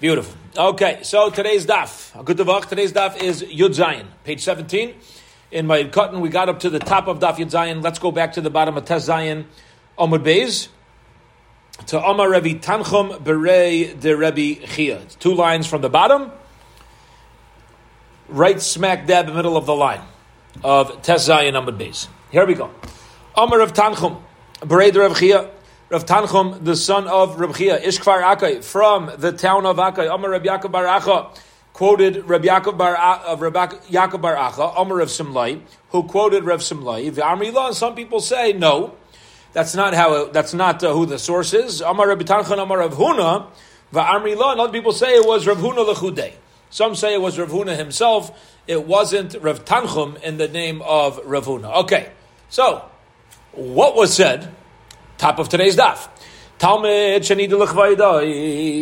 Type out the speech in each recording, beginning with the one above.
Beautiful. Okay, so today's daf. Good Today's daf is Yud Zayin, page 17. In my cutting, we got up to the top of daf Yud Zayin. Let's go back to the bottom of Tes Zayin, Omud Beis. To Omar Revi Tanchum Berei de Chia. Two lines from the bottom, right smack dab in the middle of the line of Tes Zayin Omud Beis. Here we go. Omar of Tanchum Berei de Chia. Rav Tanchum, the son of Reb Chia, Ishkvar Akai, from the town of Akai, Amar Reb Yaakov Bar Acha, quoted Reb Yaakov Bar, uh, Reb Yaakov Bar Acha, Amar Rav Simlai, who quoted Rav Simlai. The Amri Law, some people say, no, that's not how, that's not uh, who the source is. Amar Reb Tanchum, Amar Rav Huna, Amri Law, and other people say it was Rav Huna Lechudei. Some say it was Rav Huna himself. It wasn't Rav Tanchum in the name of Rav Huna. Okay, so, what was said Top of today's daf. Talmud shenid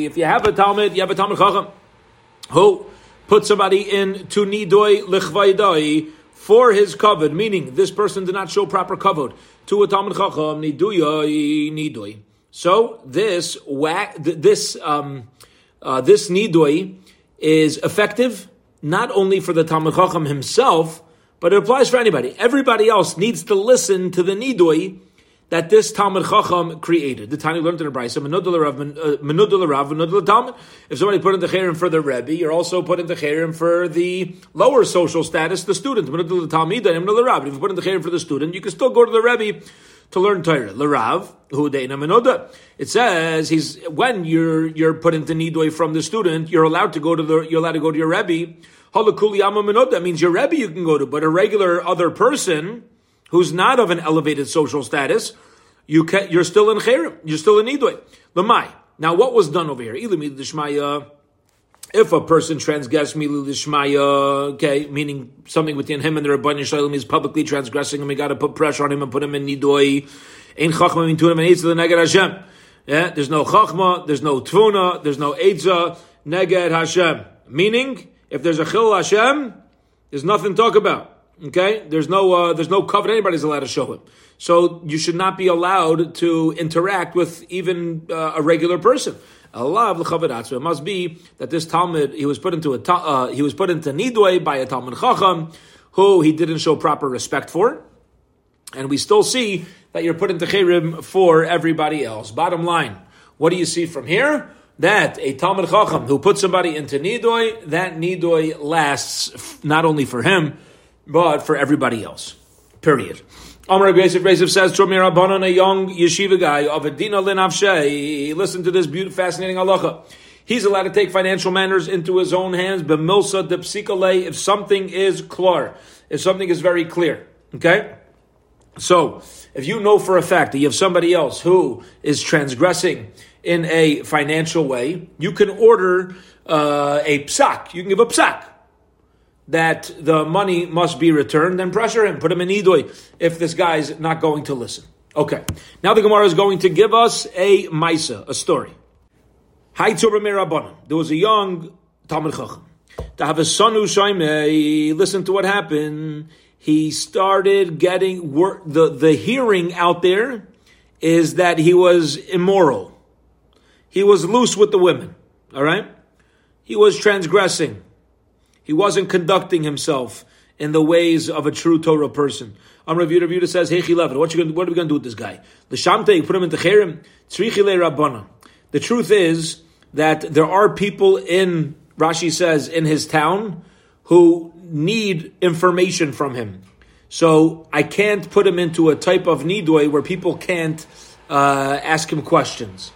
If you have a Talmud, you have a Talmud Chacham who put somebody in to nidoi lechvaydai for his kavod, meaning this person did not show proper kavod to a Talmud Chacham niduyai nidoi. So this this um, uh, this nidoi is effective not only for the Talmud Chacham himself, but it applies for anybody. Everybody else needs to listen to the nidoi that this Talmud Chacham created. The Tani learned in the Brisa, Menudul Rav, uh, Rav, Menudul Talmud. If somebody put in the Cherim for the Rebbe, you're also put in the Cherim for the lower social status, the student. Menudul Talmud and Menudul Rav. If you put in the Cherim for the student, you can still go to the Rebbe to learn Torah. Larav, who deina menuda. It says he's when you're you're put into nidoi from the student, you're allowed to go to the you're allowed to go to your rebbe. Halakuli ama menuda means your rebbe you can go to, but a regular other person who's not of an elevated social status, you can, you're still in Cherim, you're still in Nidoi. Lamai. Now, what was done over here? If a person transgressed mililishmaya, okay, meaning something within him and the Rabban Shalom is publicly transgressing him, we got to put pressure on him and put him in nidoi. Ein chachma min and neged Hashem. Yeah, there's no chachma, there's no tfuna, there's no eitzah neged Hashem. Meaning, if there's a chil Hashem, there's nothing to talk about. Okay, there's no uh, there's no covenant anybody's allowed to show him. So you should not be allowed to interact with even uh, a regular person. It must be that this Talmud he was put into a uh, he was put into nidway by a Talmud Chacham who he didn't show proper respect for, and we still see that you're put into chirim for everybody else. Bottom line, what do you see from here? That a Talmud Chacham who puts somebody into nidoy, that nidoy lasts not only for him but for everybody else. Period. Amr Yosef says, Rabbanon, a young yeshiva guy of Adina Linavshe, listen to this beautiful, fascinating halacha. He's allowed to take financial matters into his own hands, bemilsa de psikale, if something is clear, if something is very clear. Okay? So, if you know for a fact that you have somebody else who is transgressing in a financial way, you can order uh, a psak. You can give a psak that the money must be returned, then pressure him, put him in idoi if this guy's not going to listen. Okay. Now the Gemara is going to give us a Maisa, a story. There was a young Talmud Chacham. To have a son who listen to what happened. He started getting work. The, the hearing out there is that he was immoral. He was loose with the women. All right? He was transgressing. He wasn't conducting himself in the ways of a true Torah person. Amr Rav Yehuda says, Hey Chilevin, what, what are we going to do with this guy? The Shamte, you put him into Cherem, Tzrichile Rabbana. The truth is that there are people in, Rashi says, in his town who need information from him. So I can't put him into a type of nidoi where people can't uh, ask him questions.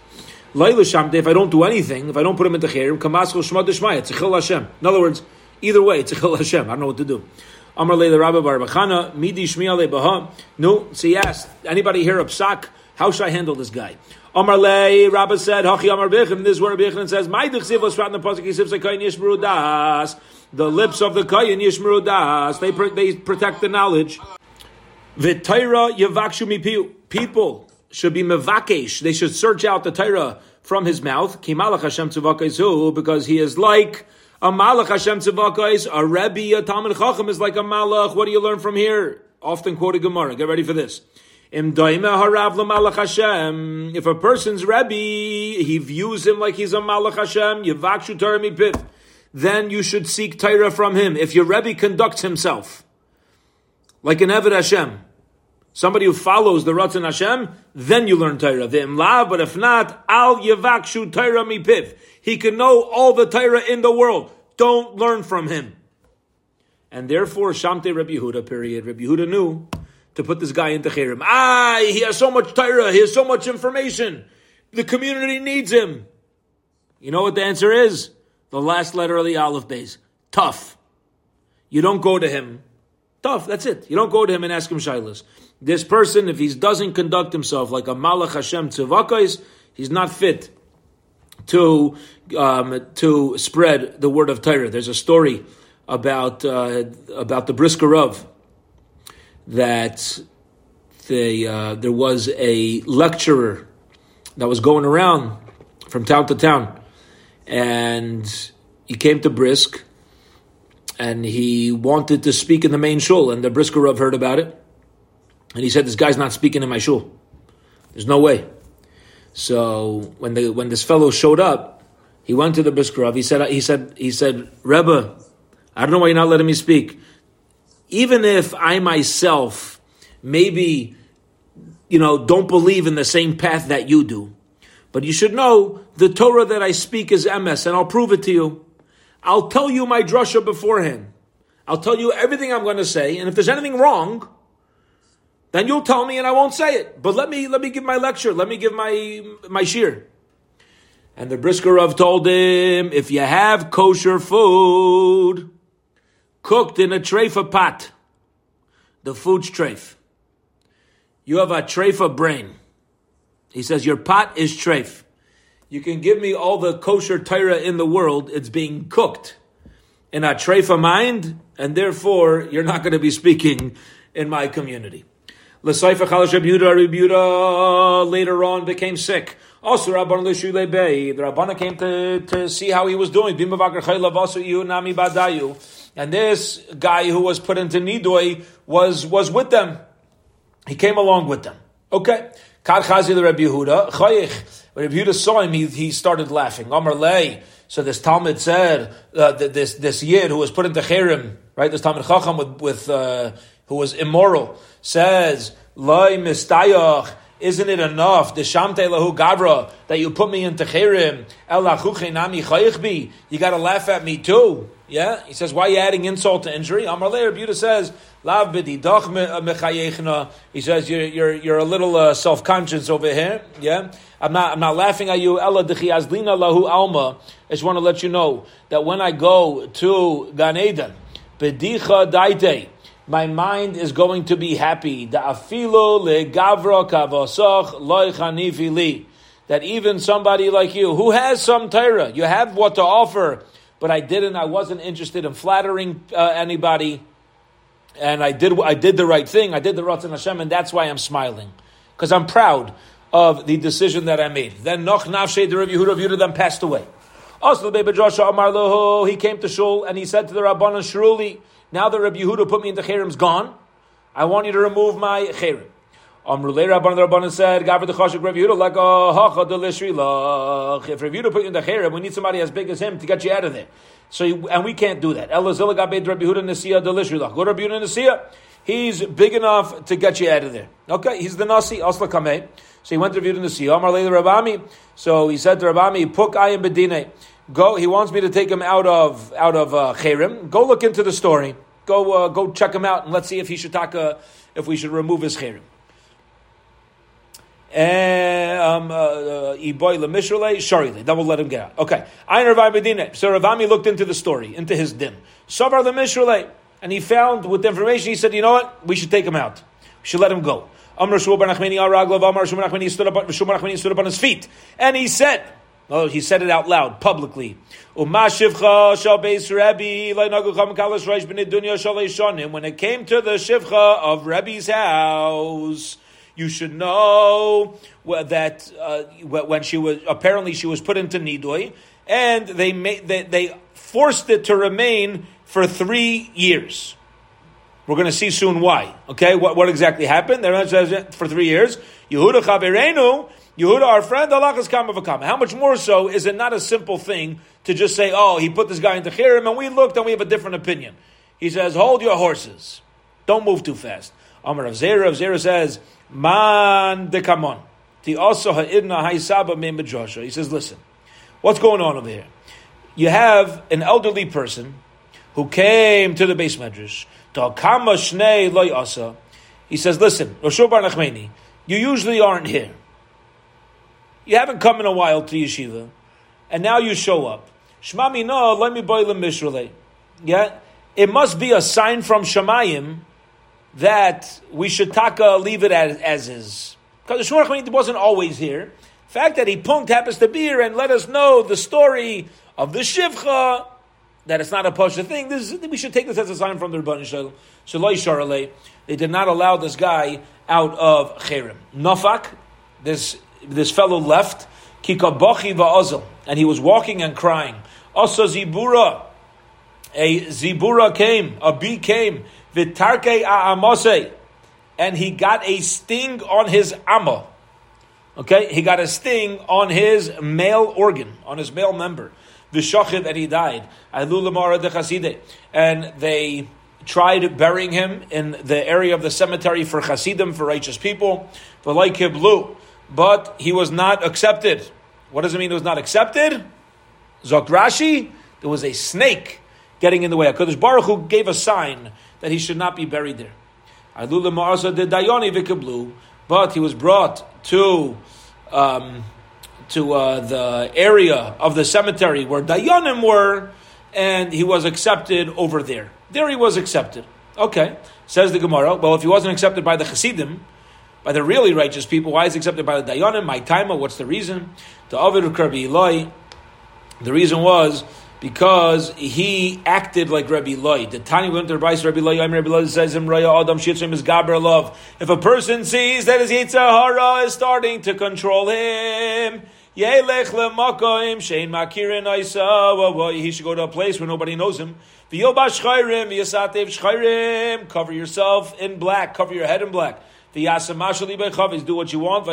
Laila Shamte, if I don't do anything, if I don't put him into Cherem, Kamasko Shmad Deshmaya, Tzechil Hashem. In other words, Either way, it's a chil Hashem. I don't know what to do. Amar le the Rabbi Bar Bachana, midi shmiya baha. No, so he asked, anybody here a psak? How should I handle this guy? Amar le Rabbi said, Hachi Amar Bechim. This is where Bechim says, My dichsiv was in the pasuk. Says, "Kain yishmeru das." The lips of the kain yishmeru das. They they protect the knowledge. V'tayra yavakshu mipiu. People should be mevakesh. They should search out the Torah from his mouth. Kimalach Hashem tzuvakaizu because he is like a malach Hashem tzivakais, a rebbe, a talmud chacham is like a malach. What do you learn from here? Often quoted Gemara. Get ready for this. If a person's Rebbe, he views him like he's a Malach Hashem, mipiv, then you should seek Torah from him. If your Rebbe conducts himself like an Eved Hashem, somebody who follows the Ratzon Hashem, then you learn Torah. V'im but if not, al Yivakshu Torah mipiv. He can know all the Torah in the world. Don't learn from him. And therefore, Shamte Rabbi Yehuda, period. Rabbi Yehuda knew to put this guy into Cherem. Ah, he has so much Torah, he has so much information. The community needs him. You know what the answer is? The last letter of the Aleph Beis. Tough. You don't go to him. Tough, that's it. You don't go to him and ask him shilas. This person, if he doesn't conduct himself like a Malach Hashem tzivakais, he's not fit to um, to spread the word of Torah. There's a story about uh, about the Brisker Rav that the, uh, there was a lecturer that was going around from town to town, and he came to Brisk, and he wanted to speak in the main shul, and the Brisker Rav heard about it, and he said, "This guy's not speaking in my shul. There's no way." So when the when this fellow showed up, he went to the Brisker Rav. He said, "He said, he said, Rebbe, I don't know why you're not letting me speak." even if I myself maybe, you know, don't believe in the same path that you do, but you should know the Torah that I speak is MS, and I'll prove it to you. I'll tell you my drasha beforehand. I'll tell you everything I'm going to say, and if there's anything wrong, then you'll tell me and I won't say it. But let me let me give my lecture. Let me give my my shir. And the Brisker told him, if you have kosher food, cooked in a treifa pot, the food's treif. You have a treifa brain. He says, Your pot is treif. You can give me all the kosher Torah in the world, it's being cooked in a treifa mind, and therefore you're not going to be speaking in my community. L'saifa chalash Rebuta later on became sick. Also, Rabban Lishule Bey, the Rabbana came to, to see how he was doing. And this guy who was put into Nidoi was, was with them. He came along with them. Okay. Kad Chazi the Rabbi Yehuda. Chayich. Rabbi Yehuda saw him, he, he started laughing. Amar Lei. So this Talmud said, uh, this, this Yid who was put into Cherem, right? This Talmud Chacham with, with uh, who was immoral, says, mistayach. Isn't it enough, the shamte lahu gavra, that you put me into Cherem? El nami You got to laugh at me too. Yeah, he says, why are you adding insult to injury? Amar Leir Buddha says, Lav uh, He says, you're, you're, you're a little uh, self conscious over here. Yeah, I'm not, I'm not laughing at you. Ella azlina lahu alma. I just want to let you know that when I go to Gan Eden, bedicha daite, my mind is going to be happy. That even somebody like you, who has some Torah, you have what to offer, but I didn't. I wasn't interested in flattering uh, anybody, and I did. I did the right thing. I did the Ratzon Hashem, and that's why I'm smiling because I'm proud of the decision that I made. Then Noch Nafshe the Rav Yehuda then passed away. Also, the baby Joshua Amar Loho, he came to Shul and he said to the Rabbanan Shruli, now that Rabbi Yehuda put me into Cherem's gone, I want you to remove my Cherem. Amrulei Rabban the Rabbanan said, "Gaver the Chashuk Rav Yehuda like oh, a hacha delishri lach." If Rav Yehuda put you in the cherem, we need somebody as big as him to get you out of there. So, and we can't do that. Elazil gabed Rabbi Yehuda nesia delishri lach. Go to Rabbi Yehuda nesia. He's big enough to get you out of there. Okay, he's the nasi asla kameh. So he went to Rabbi Yehuda nesia. Amar the. So he said to Rabami, "Puk ayim bedine." Go. He wants me to take him out of out of uh, cherem. Go look into the story. Go uh, go check him out and let's see if he should take a, if we should remove his uh, uh, Sharile. That will let him get out. Okay. So Ravami looked into the story, into his din. Sabar Lemishule. And he found, with the information, he said, you know what? We should take him out. We should let him go. Amr Shmuel Bar Nachmani Araglav, Amr Shmuel Nachmani stood up on his feet. And he said, Oh, he said it out loud, publicly. When it came to the shivcha of Rebbe's house, you should know that uh, when she was apparently she was put into nidui, and they made they, they forced it to remain for three years. We're going to see soon why. Okay, what, what exactly happened? There says for three years, Yehuda Chavirenu, Yehuda, our friend, Allah is kama. How much more so is it not a simple thing to just say, oh, he put this guy into chirim, and we looked and we have a different opinion. He says, hold your horses. Don't move too fast. Amar of Zera, of Zera says, man de kamon. Ti also ha'idna ha'isaba me Joshua. He says, listen, what's going on over here? You have an elderly person who came to the beis medrash. He says, listen, Roshua Bar Nachmeni, you usually aren't here. You haven't come in a while to yeshiva, and now you show up. Shmami no, let me boil mishrale. Yeah, it must be a sign from Shemayim that we should taka leave it as, as is. Because the Shmuel wasn't always here. The fact that he punked happens to be here and let us know the story of the Shivcha, that it's not a Pasha thing. This, we should take this as a sign from the Rabban Shalom. Shaloi Sharale. They did not allow this guy out of Cherem. Nafak, this, this fellow left, Kika Bachi Va'azal, and he was walking and crying. Asa Zibura, a Zibura came, a bee came, Vitarke A'amose, and he got a sting on his amma. Okay, he got a sting on his male organ, on his male member. V'shachid, and he died. And they tried burying him in the area of the cemetery for Chasidim, for righteous people. But he was not accepted. What does it mean he was not accepted? Zokrashi, there was a snake getting in the way. HaKadosh Baruch Hu gave a sign that he should not be buried there. But he was brought to um, to uh, the area of the cemetery where Dayanim were, and he was accepted over there. There he was accepted. Okay, says the Gemara. Well, if he wasn't accepted by the Hasidim, by the really righteous people, why is he accepted by the Dayanim? My timer, what's the reason? The Avid Rabbi Ilai, the reason was because he acted like Rabbi Ilai. The Tani went to Rabbi Rabbi Ilai. Rabbi Ilai says Adam is Gaber love. If a person sees that his Yitzhahara is starting to control him, he should go to a place where nobody knows him. Cover yourself in black. Cover your head in black. Do what you want.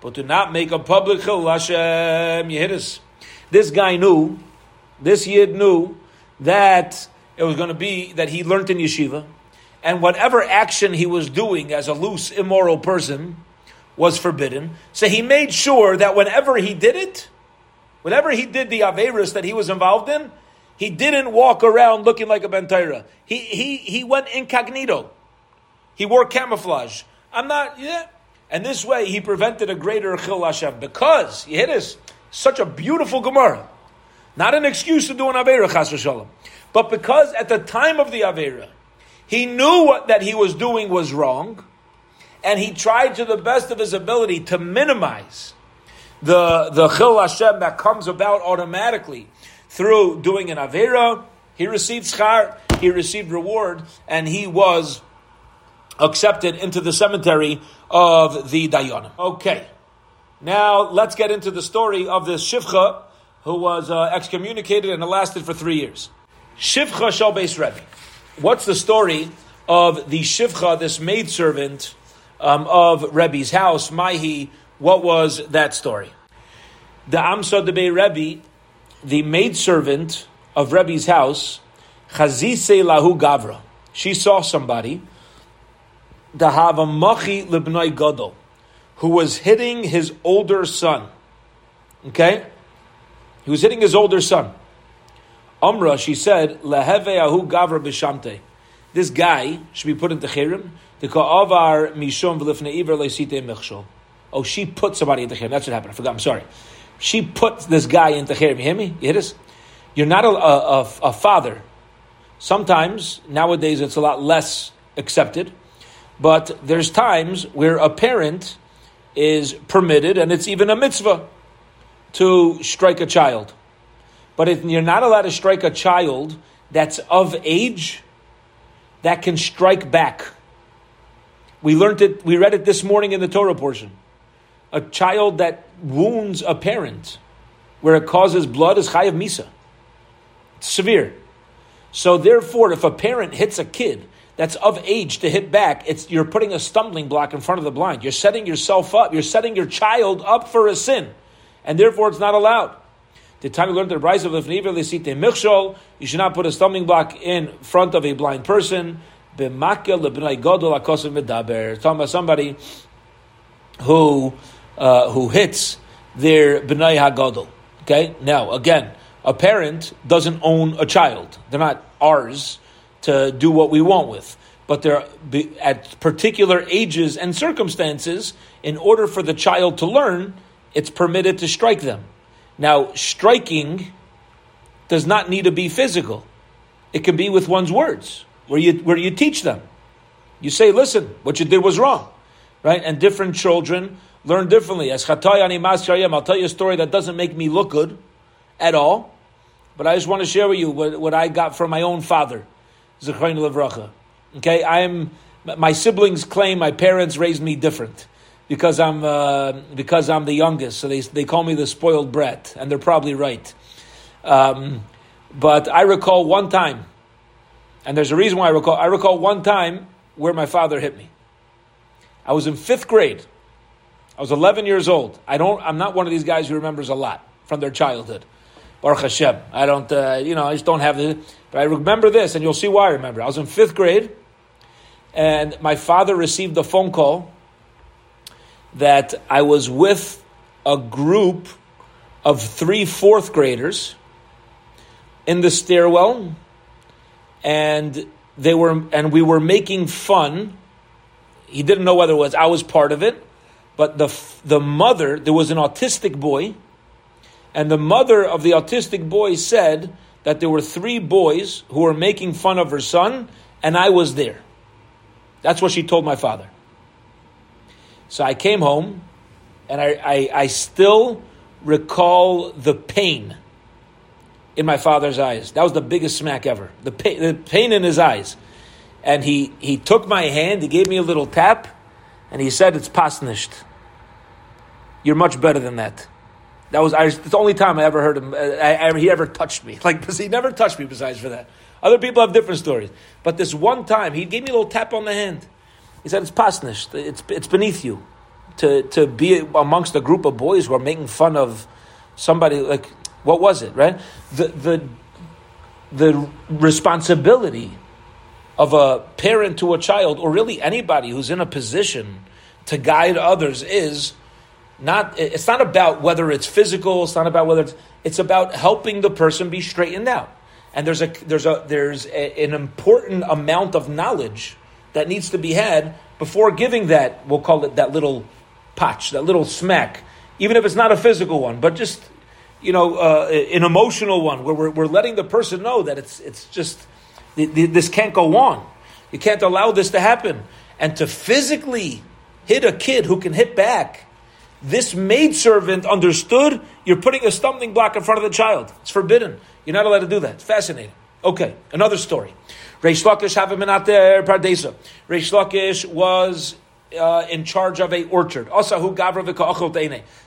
But do not make a public chil Hashem. This guy knew, this Yid knew that it was going to be that he learned in yeshiva, and whatever action he was doing as a loose, immoral person was forbidden. So he made sure that whenever he did it, whenever he did the Averis that he was involved in, he didn't walk around looking like a Bentayra. He, he, he went incognito. He wore camouflage. I'm not, yeah. And this way he prevented a greater Chil Hashem because, you hit us, such a beautiful Gemara. Not an excuse to do an Avera, Chas Shalom. But because at the time of the Avera, he knew what, that he was doing was wrong, and he tried to the best of his ability to minimize the, the Chil Hashem that comes about automatically through doing an Avera. He received schar, he received reward, and he was accepted into the cemetery of the Dayanim. Okay. Now, let's get into the story of this Shivcha who was uh, excommunicated and it lasted for three years. Shivcha Shal Beis Rebbe. What's the story of the Shivcha, this maidservant um, of Rebbe's house? Mahi, what was that story? The Amsa de Rebbe, the maidservant of Rebbe's house, Chazise Lahu Gavra. She saw somebody, Dahava Machi Libnoi Gadol who was hitting his older son. Okay? He was hitting his older son. Amra, she said, Leheve ahu gavra b'shamte. This guy should be put into chirim. The ka'avar mishum iver le'site mechshol. Oh, she put somebody into chirim. That's what happened. I forgot. I'm sorry. She put this guy into chirim. You hear me? You hear this? You're not a, a, a father. Sometimes, nowadays, it's a lot less accepted. But there's times where a parent is permitted, and it's even a mitzvah to strike a child. But if you're not allowed to strike a child that's of age, that can strike back. We learned it, we read it this morning in the Torah portion. A child that wounds a parent, where it causes blood, is chayav misa. It's severe. So therefore, if a parent hits a kid that's of age to hit back, it's you're putting a stumbling block in front of the blind. You're setting yourself up. You're setting your child up for a sin, and therefore it's not allowed. The time you learned the rise of the you should not put a stumbling block in front of a blind person. Talking about somebody who uh, who hits their b'nai hagadol. Okay, now again, a parent doesn't own a child; they're not ours to do what we want with. But there at particular ages and circumstances. In order for the child to learn, it's permitted to strike them. Now, striking does not need to be physical. It can be with one's words, where you where you teach them. You say, "Listen, what you did was wrong," right? And different children learn differently. As I'll tell you a story that doesn't make me look good at all, but I just want to share with you what, what I got from my own father, Zechrein Levracha. Okay, I'm my siblings claim my parents raised me different because I'm uh, because I'm the youngest, so they they call me the spoiled brat, and they're probably right. Um, but I recall one time, and there's a reason why I recall. I recall one time where my father hit me. I was in fifth grade. I was 11 years old. I don't. I'm not one of these guys who remembers a lot from their childhood. Baruch Hashem. I don't. Uh, you know, I just don't have the. But I remember this, and you'll see why I remember. I was in fifth grade, and my father received a phone call that I was with a group of three fourth graders in the stairwell, and they were and we were making fun. He didn't know whether it was I was part of it, but the the mother there was an autistic boy, and the mother of the autistic boy said that there were three boys who were making fun of her son, and I was there. That's what she told my father. So I came home, and I, I, I still recall the pain in my father's eyes. That was the biggest smack ever. The pain, the pain in his eyes. And he, he took my hand, he gave me a little tap, and he said, It's pasnished. You're much better than that. That was it's the only time I ever heard him. Uh, I, I, he ever touched me, like he never touched me. Besides for that, other people have different stories. But this one time, he gave me a little tap on the hand, he said, it's pasnish. It's, it's beneath you to, to be amongst a group of boys who are making fun of somebody. Like, what was it, right? The, the, the responsibility of a parent to a child, or really anybody who's in a position to guide others, is not. It's not about whether it's physical. It's not about whether it's. It's about helping the person be straightened out. And there's a there's a there's a, an important amount of knowledge that needs to be had before giving that, we'll call it that little patch, that little smack, even if it's not a physical one, but just, you know, uh, an emotional one where we're, we're letting the person know that it's, it's just, this can't go on. You can't allow this to happen. And to physically hit a kid who can hit back, this maidservant understood you're putting a stumbling block in front of the child. It's forbidden. You're not allowed to do that. It's fascinating. Okay, another story. Reish Lakish Havim Pardesa. Reish Lakish was uh, in charge of a orchard.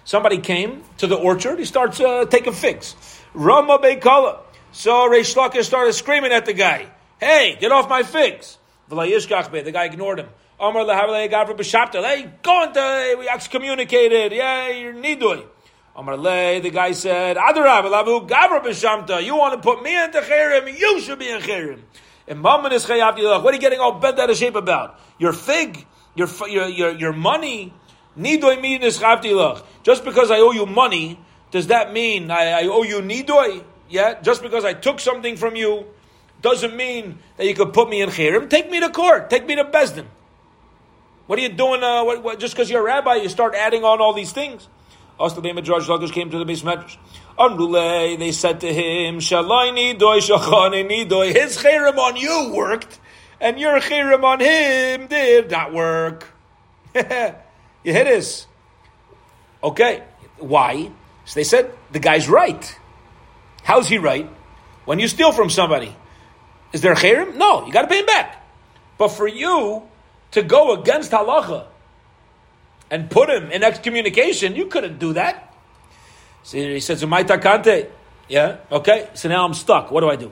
Somebody came to the orchard. He starts uh, taking figs. Rama Beikala. So Reish Lakish started screaming at the guy, "Hey, get off my figs!" The guy ignored him. Amar lehavle gavra b'shapta. Hey, go into we excommunicated. Yeah, you're nidui. Amar le, the guy said, Adarab, lavu gavra b'shamta. You want to put me into cherim? You should be in cherim. What are you getting all bent out of shape about? Your fig, your your your, your money. Just because I owe you money, does that mean I, I owe you nidoy? Yeah. Just because I took something from you, doesn't mean that you could put me in chirim. Take me to court. Take me to Besdin. What are you doing? Uh, what, what, just because you're a rabbi, you start adding on all these things. Also, the name of Midrash Lakish came to the beis medrash. Amrule, they said to him, Shalai nidoy, shachane nidoy. His cherem on you worked, and your cherem on him did not work. you hit this. Okay, why? So they said, the guy's right. How's he right? When you steal from somebody, is there a cherem? No, you got to pay him back. But for you to go against halacha, and put him in excommunication, you couldn't do that. So he says, Umayta kante. Yeah, okay. So now I'm stuck. What do I do?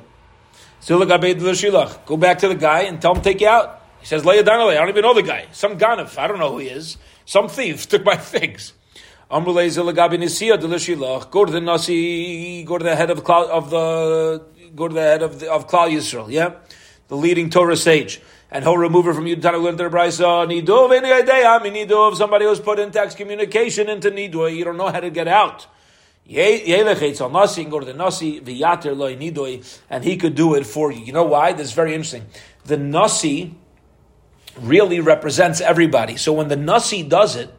Dilashilach, go back to the guy and tell him take you out. He says, Leia Danale, I don't even know the guy. Some ganif, I don't know who he is. Some thief took my figs. Go to the nasi, go to the head of the, of the go to the head of the, of Klal Yisrael, yeah, the leading Torah sage, and he'll remove her from Yudtana Linter Brisa. Niduv any idea? Niduv somebody who's put in excommunication into Niduv. You don't know how to get out. Yelech Eitzel Nasi, go to the Nasi, Viyater Loi Nidoi, and he could do it for you. You know why? This is very interesting. The Nasi really represents everybody. So when the Nasi does it,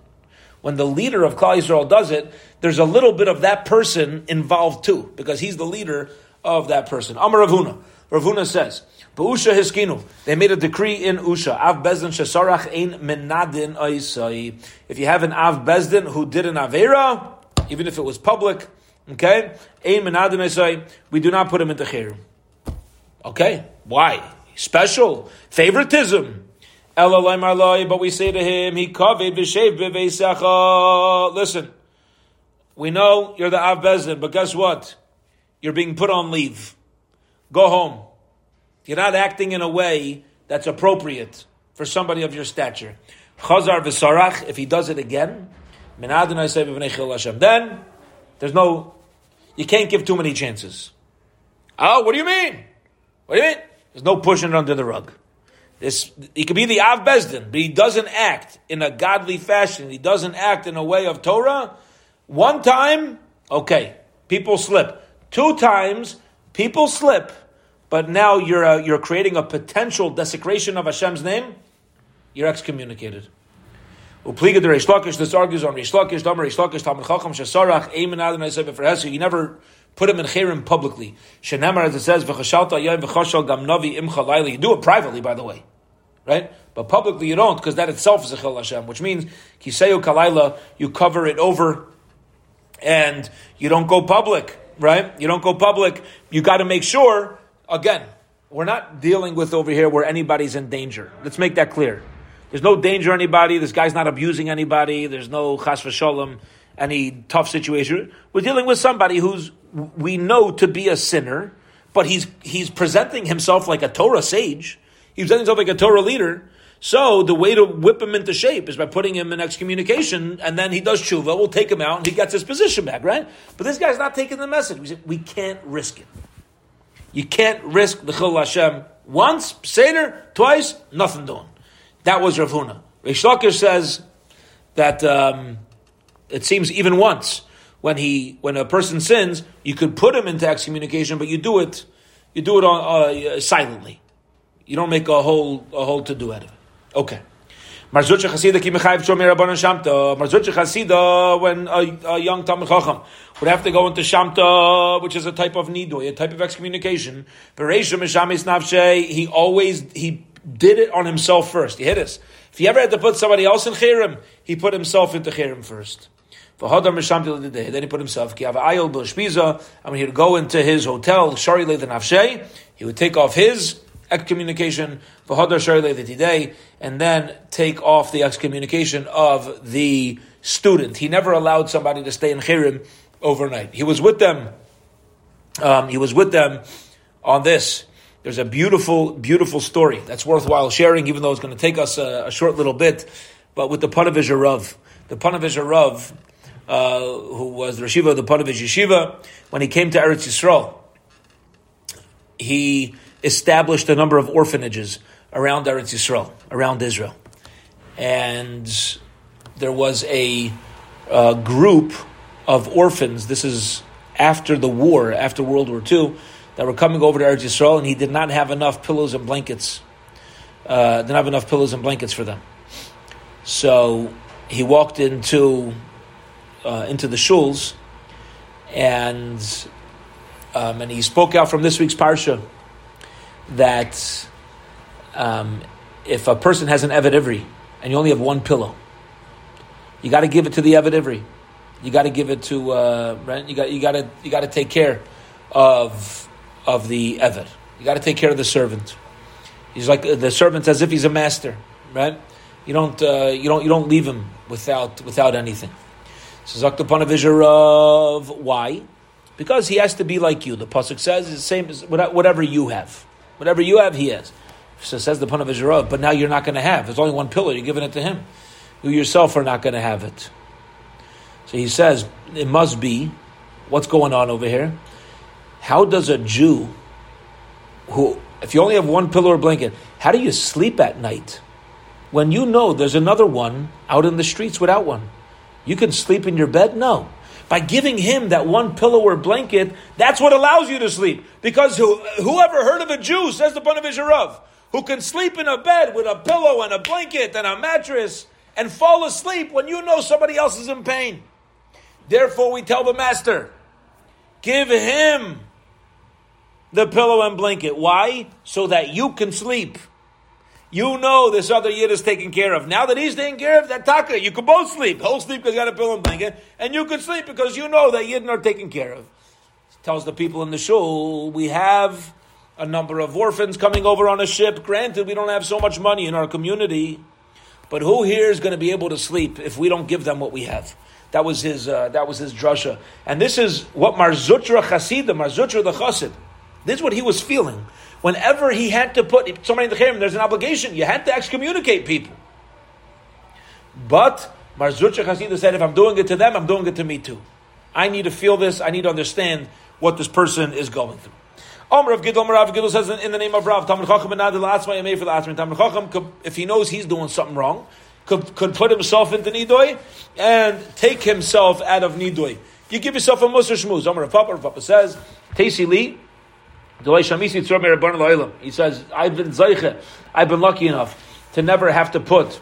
when the leader of Klal Yisrael does it, there's a little bit of that person involved too, because he's the leader of that person. Amar Rav Huna. Rav Huna says, Usha hiskinu. They made a decree in Usha. Av bezdin shesarach ein menadin oisai. If you have an Av bezdin who did an avera, even if it was public, okay, ein menadin oisai, we do not put him into chirim. Okay, why? Special favoritism. But we say to him, he covered Listen, we know you're the Av Bezdin, but guess what? You're being put on leave. Go home. You're not acting in a way that's appropriate for somebody of your stature. Chazar v'sarach, if he does it again, then there's no, you can't give too many chances. Oh, what do you mean? What do you mean? There's no pushing it under the rug. This, he could be the Av Bezdin, but he doesn't act in a godly fashion. He doesn't act in a way of Torah. One time, okay, people slip. Two times, people slip, but now you're, uh, you're creating a potential desecration of Hashem's name. You're excommunicated. Upliga the Reish this argues on Reish Lakish, Damar Reish Lakish, Talmud Chacham, Shesarach, Eimen Adonai Sebe Ferhesu. You never put him in Chirim publicly. Shenemar, as it says, V'chashalta Yayim V'chashal Gam Navi Imcha. You do it privately, by the way. Right? But publicly you don't, because that itself is a Chil Hashem, which means Kiseyu Kalayla, you cover it over, and you don't go public, right? You don't go public. You got to make sure, again, we're not dealing with over here where anybody's in danger. Let's make that clear. There's no danger anybody. This guy's not abusing anybody. There's no chas v'sholem, any tough situation. We're dealing with somebody who's we know to be a sinner, but he's he's presenting himself like a Torah sage. He's presenting himself like a Torah leader. So the way to whip him into shape is by putting him in excommunication, and then he does tshuva. We'll take him out, and he gets his position back, right? But this guy's not taking the message. We, say, we can't risk it. You can't risk the Chil Hashem once, Seder, twice, nothing doing. That was Rav Huna. Reish Lakish says that um, it seems even once when he when a person sins, you could put him into excommunication, but you do it you do it on, uh, silently. You don't make a whole a whole to do out of it. Okay. Mar Zutra Chasida ki rabbanon shamta. Mar Zutra Chasida when a, a young Talmud Chacham would have to go into shamta, which is a type of nidoy, a type of excommunication. Bereisha mishamis nafshe. He always he did it on himself first. He hit us. If he ever had to put somebody else in chirim, he put himself into chirim first. Then he put himself. I mean, he would go into his hotel, Shari Nafshe, he would take off his excommunication, and then take off the excommunication of the student. He never allowed somebody to stay in chirim overnight. He was with them. Um, he was with them on this. There's a beautiful, beautiful story that's worthwhile sharing, even though it's going to take us a, a short little bit. But with the Ponevezh Rav, the Ponevezh Rav, uh, who was the Rashiva of the Ponevezh Yeshiva, when he came to Eretz Yisrael, he established a number of orphanages around Eretz Yisrael, around Israel, and there was a, a group of orphans. This is after the war, after World War II that were coming over to Eretz Yisrael, and he did not have enough pillows and blankets. Uh, didn't have enough pillows and blankets for them. So he walked into uh, into the shuls, and um, and he spoke out from this week's parsha that um, if a person has an Eved Ivri and you only have one pillow, you got to give it to the Eved Ivri. You got to give it to uh, right. You got you got to you got to take care of of the Eved. You got to take care of the servant. He's like the servant as if he's a master, right? You don't, uh, you don't, you don't leave him without without anything. So Zakta of why? Because he has to be like you. The Pasuk says the same as whatever you have. Whatever you have, he has. So says the Israel, but now you're not going to have. There's only one pillar, you're giving it to him. You yourself are not going to have it. So he says, it must be, what's going on over here? How does a Jew who, if you only have one pillow or blanket, how do you sleep at night? When you know there's another one out in the streets without one. You can sleep in your bed? No. By giving him that one pillow or blanket, that's what allows you to sleep. Because who, whoever heard of a Jew, says the Panavisharov, who can sleep in a bed with a pillow and a blanket and a mattress and fall asleep when you know somebody else is in pain. Therefore, we tell the master, give him the pillow and blanket. Why? So that you can sleep. You know this other yid is taken care of. Now that he's taken care of, that taka, you could both sleep. He'll sleep because he got a pillow and blanket, and you could sleep because you know that yidden are taken care of. Tells the people in the shul, we have a number of orphans coming over on a ship. Granted, we don't have so much money in our community, but who here is going to be able to sleep if we don't give them what we have? That was his. Uh, that was his drasha, and this is what Mar Zutra the Mar Zutra the Chassid. This is what he was feeling. Whenever he had to put somebody in the cherem, there's an obligation. You had to excommunicate people. But Mar Zutra Chasida said, if I'm doing it to them, I'm doing it to me too. I need to feel this. I need to understand what this person is going through. Omer of Gidl, Rav Gidl says in, the name of Rav, Talmud Chacham and Nadil Atzma Yamei for the Atzma. Talmud Chacham, if he knows he's doing something wrong, could, could put himself into Nidoy and take himself out of Nidoy. You give yourself a Musar Shmuz. Omer of Papa, Papa says, Tesi Li, he says, I've been zeiche, I've been lucky enough to never have to put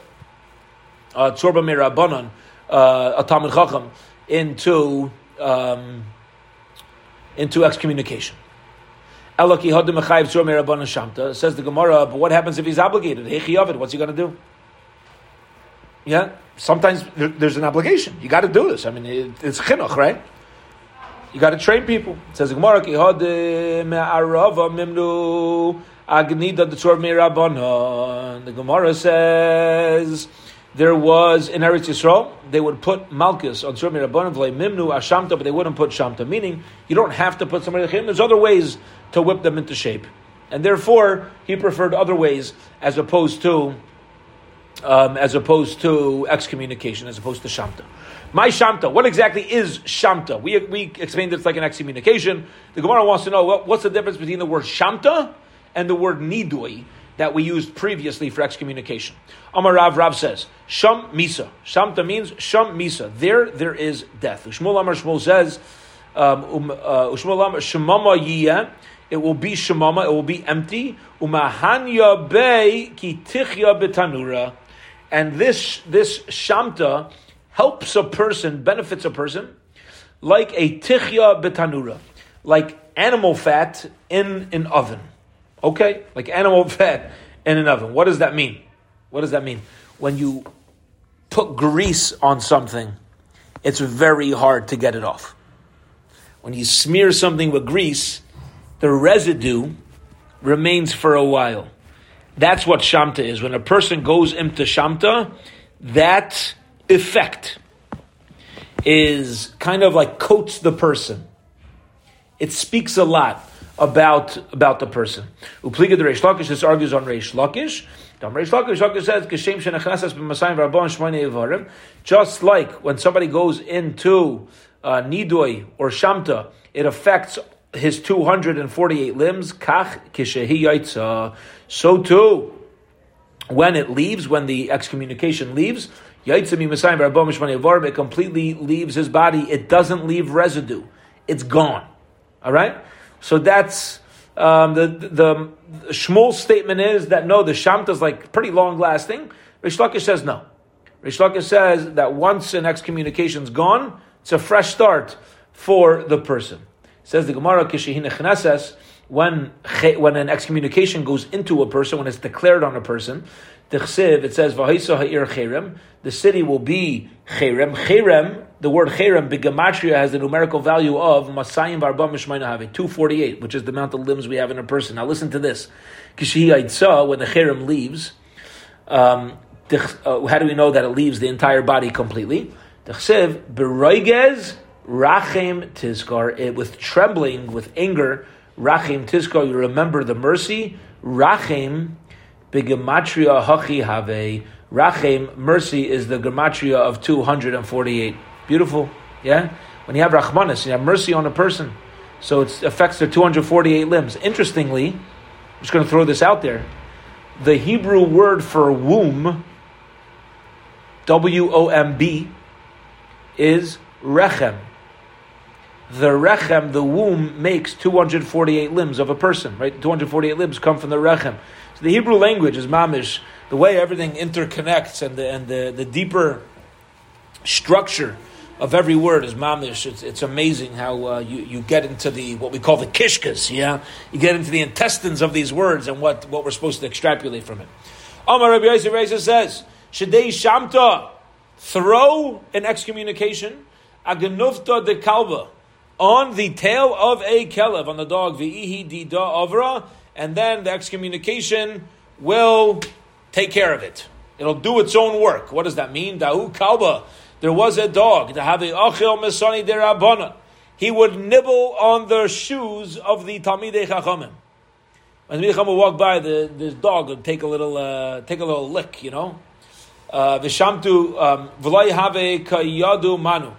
uh, Tzorba Mirabanan, uh, a Talmud Chacham, into, um, into excommunication. Says the Gemara. But what happens if he's obligated? Hechi What's he going to do? Yeah, sometimes there's an obligation. You got to do this. I mean, it's chinuch, right? You got to train people. It says the Gemara Mimnu Agnida the Tzor Gemara says there was in Eretz Yisrael, they would put Malchus on Surmi Rabbanim Mimnu Ashamta, but they wouldn't put Shamta. Meaning, you don't have to put somebody like him. There's other ways to whip them into shape, and therefore he preferred other ways as opposed to um, as opposed to excommunication, as opposed to Shamta. My Shamta, what exactly is Shamta? We, we explained it's like an excommunication. The Gemara wants to know what, what's the difference between the word Shamta and the word Nidui that we used previously for excommunication. Amar Rav Rav says, Sham Misa. Shamta means Sham Misa. There, there is death. Ushmul Amar Shmuel says, um, um, uh, it will be Shemama, it will be empty. Umahanya Be Ki Tichya Betanura. And this, this Shamta helps a person, benefits a person, like a Tichya Betanura, like animal fat in an oven. Okay? Like animal fat in an oven. What does that mean? What does that mean? When you put grease on something, it's very hard to get it off. When you smear something with grease, the residue remains for a while. That's what Shamta is. When a person goes into Shamta, that effect is kind of like coats the person. It speaks a lot about about the person. Upliga the Reish Lakish, this argues on Reish Lakish. Reish Lakish, Lakish says. Just like when somebody goes into uh, or shamta, it affects his two hundred and forty-eight limbs. Kach yaitza. So too, when it leaves, when the excommunication leaves, it completely leaves his body. It doesn't leave residue. It's gone. All right? So that's um, the, the, the statement is that no, the Shamta is like pretty long lasting. Reish Lakish says no. Reish Lakish says that once an excommunication is gone, it's a fresh start for the person. Says the Gemara Kishihin when when an excommunication goes into a person, when it's declared on a person, it says the city will be cherem. Cherem the word cherem, bigamatria, has the numerical value of masayim barba mishmayna 248, which is the amount of limbs we have in a person. Now listen to this. Kishihi when the cherem leaves, um, uh, how do we know that it leaves the entire body completely? Tchsev, beroigez Rachem Tizkar, it, with trembling, with anger, rachim Tizkar, you remember the mercy. Rachem, Bigematria Hachi Have. Rachem, mercy, is the gematria of 248. Beautiful, yeah? When you have Rachmanis, you have mercy on a person. So it affects their 248 limbs. Interestingly, I'm just going to throw this out there. The Hebrew word for womb, W O M B, is rechem. The rechem, the womb, makes 248 limbs of a person, right? 248 limbs come from the rechem. So the Hebrew language is mamish, the way everything interconnects and the, and the, the deeper structure of every word is mamish. It's, it's amazing how uh, you, you get into the what we call the kishkas. Yeah, you get into the intestines of these words and what, what we're supposed to extrapolate from it. Amar Rabbi Yosef Reza says, "Shadei shamta, throw an excommunication, aganufta de kalba." On the tail of a kelev, on the dog, v'ihi di da avra, and then the excommunication will take care of it. It'll do its own work. What does that mean? Dahu kalba there was a dog, the. He would nibble on the shoes of the Talmidei Chachamim. When the Chacham would walk by, the this dog would take a little uh, take a little lick, you know. Uh, Vishamtu um, v'lay have kayadu manu,